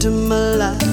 joy to my life.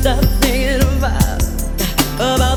stop thinking about, about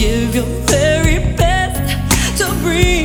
give your very best to breathe.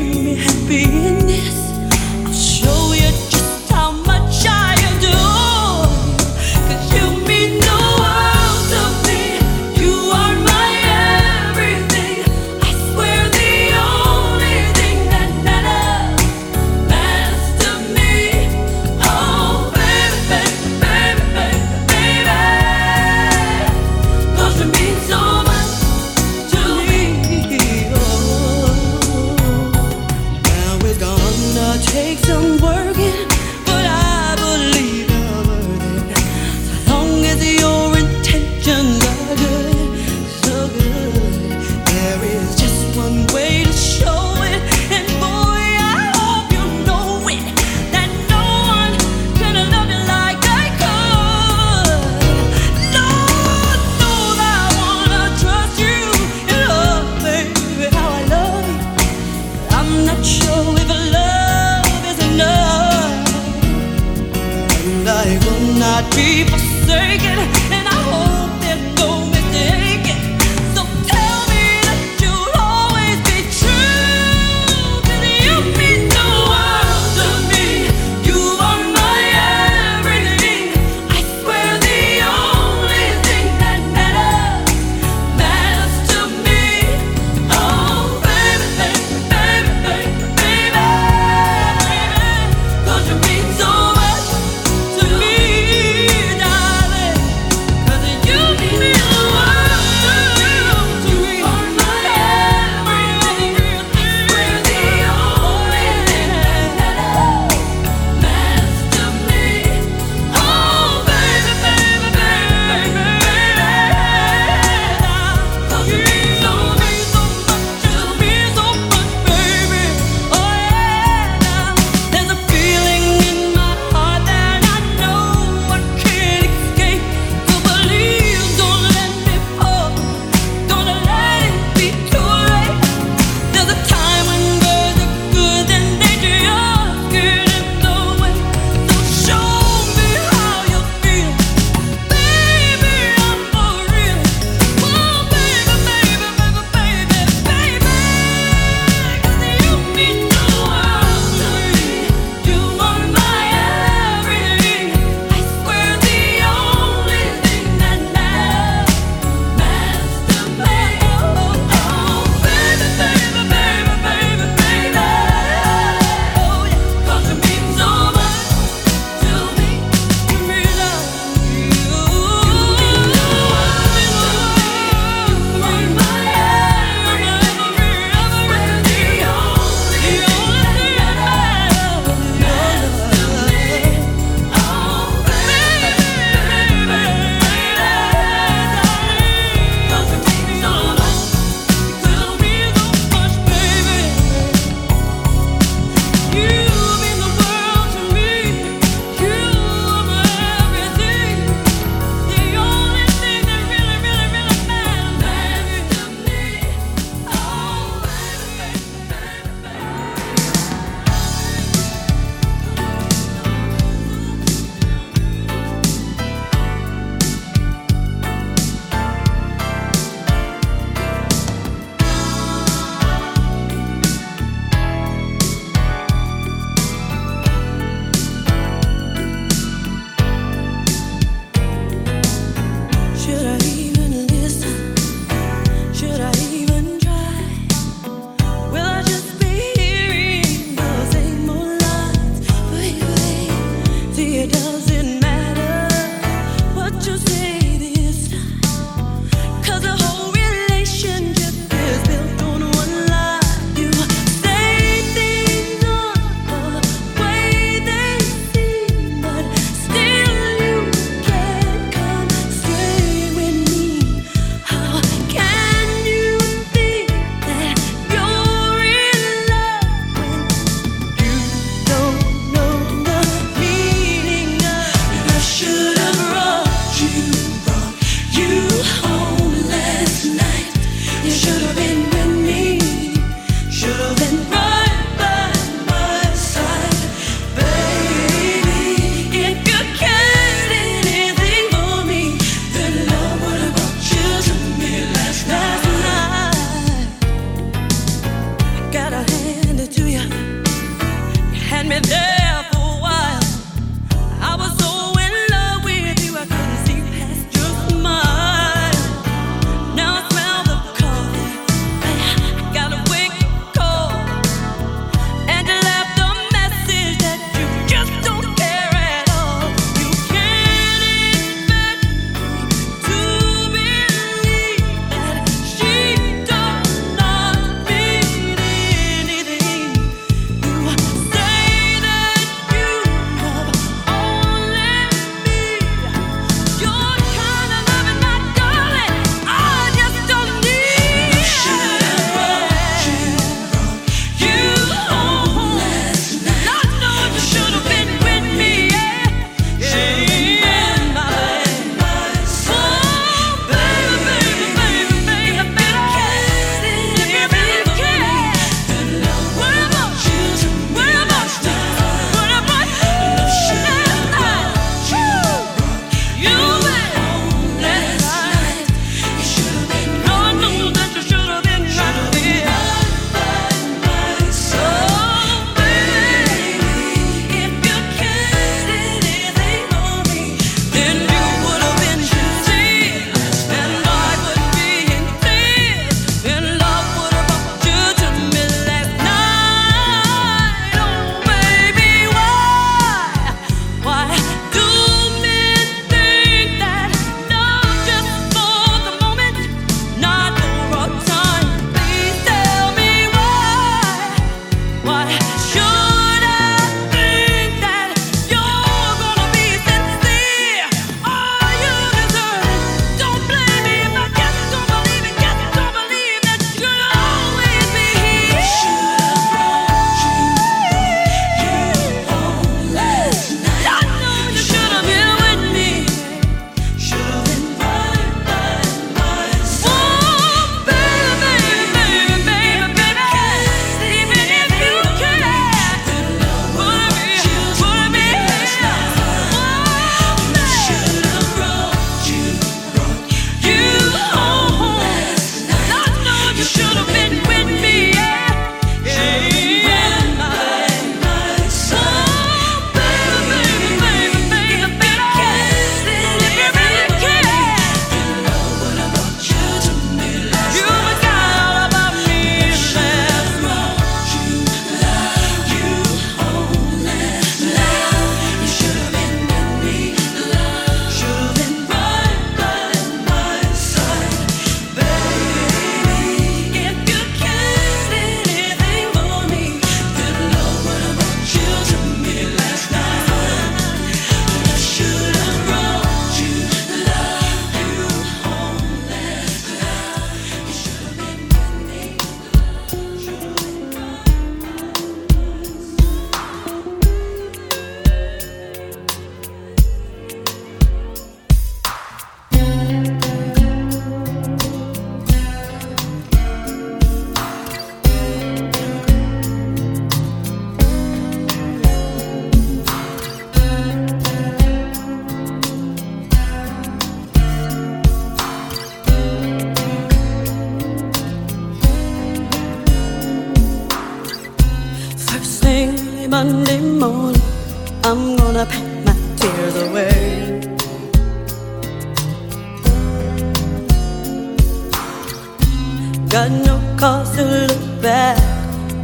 Got no cause to look back.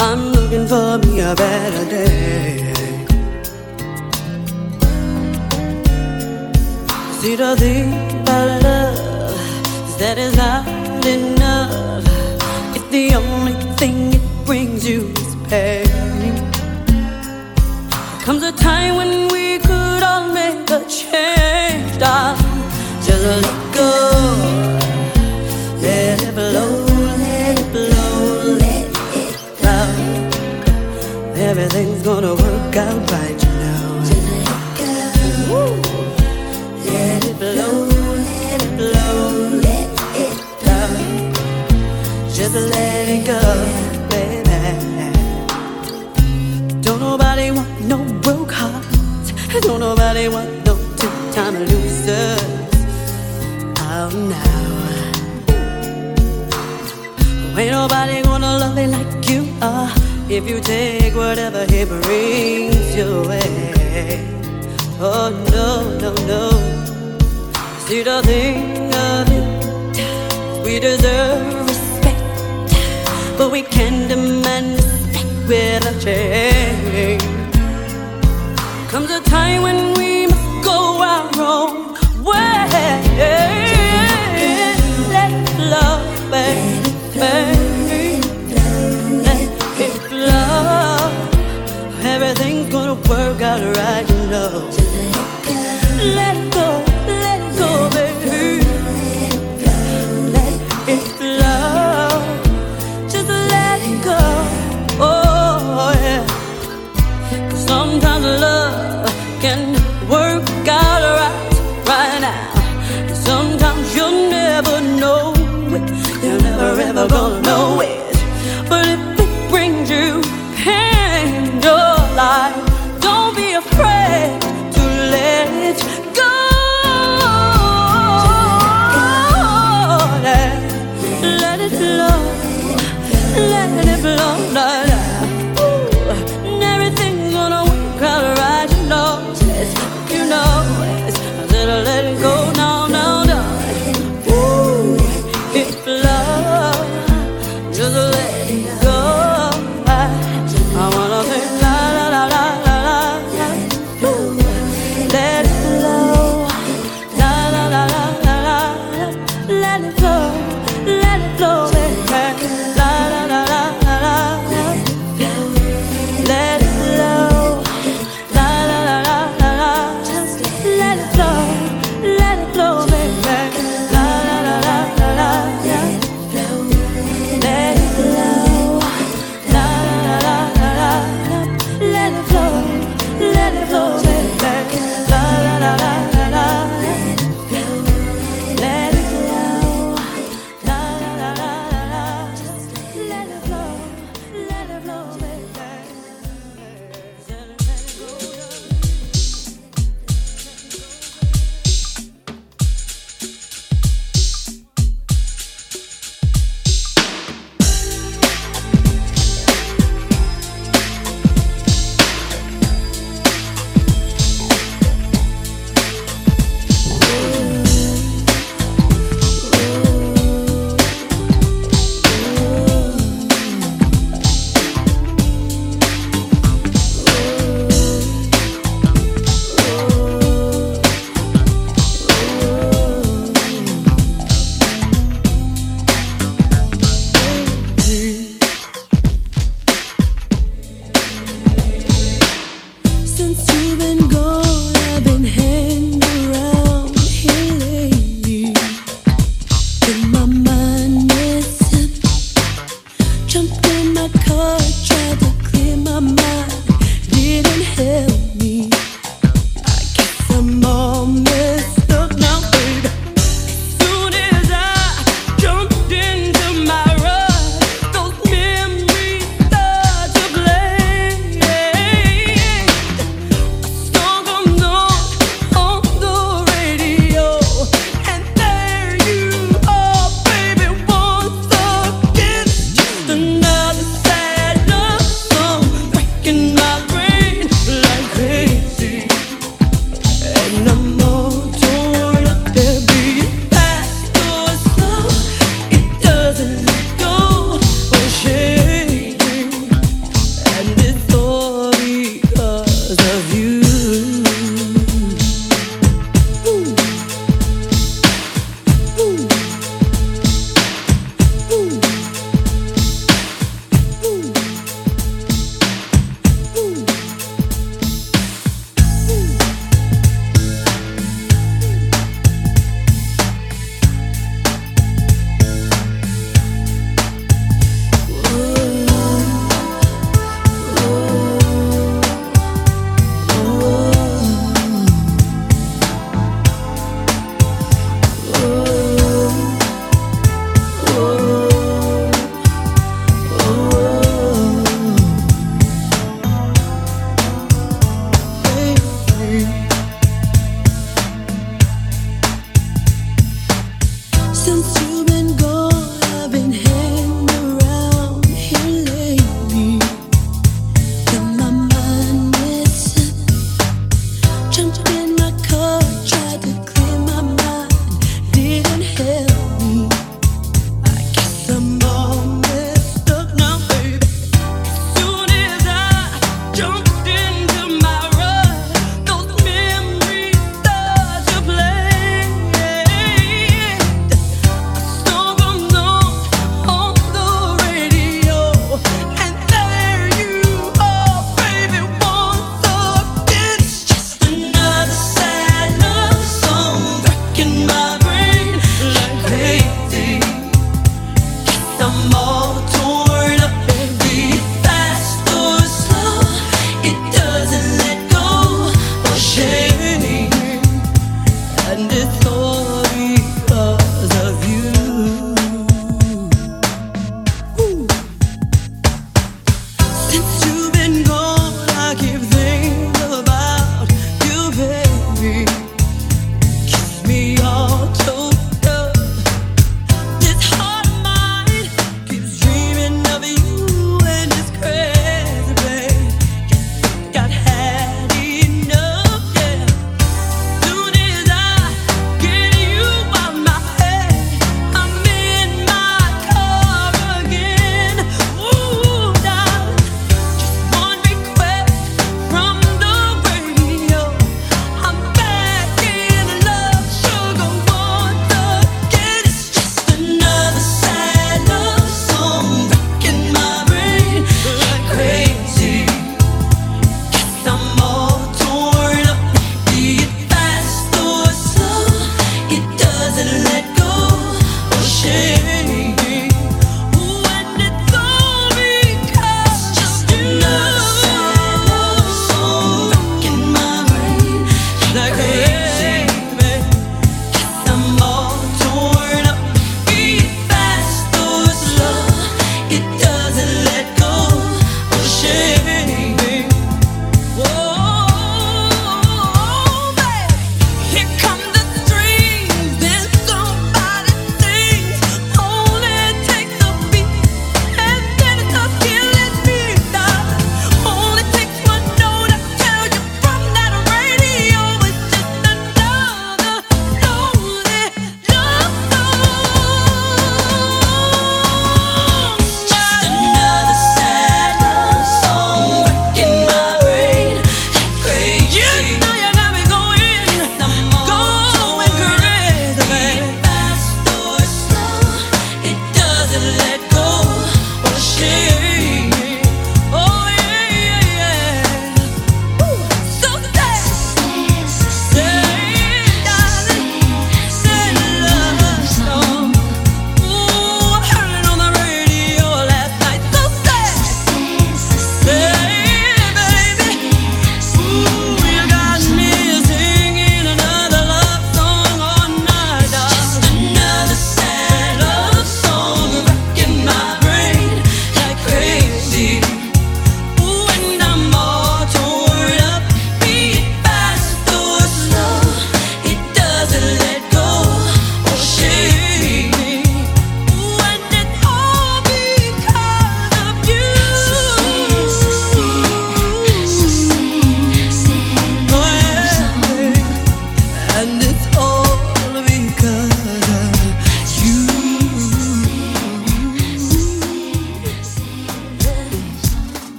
I'm looking for me a better day. See the thing about love is that it's not enough. If the only thing it brings you is pain. Comes a time when we could all make a change, darling. Just let go, let it blow, Everything's gonna work out right, you know. Go. Let it blow, let it blow, let it flow. Just let it go, baby. Don't nobody want no broke hearts. Don't nobody want no two-time losers. Oh no. Ain't nobody gonna love you like you are if you take whatever he brings your way. Oh no, no, no. See the thing of it, we deserve respect, but we can't demand respect without change. Comes a time when we must go our own way. Let love, baby, let work out right, you know. Let it go, let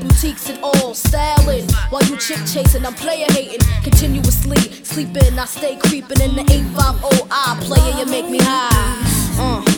boutiques and all, styling. While you chick chasing, I'm player hating. Continuously sleeping, I stay creeping in the 850 I player, you make me high. Uh.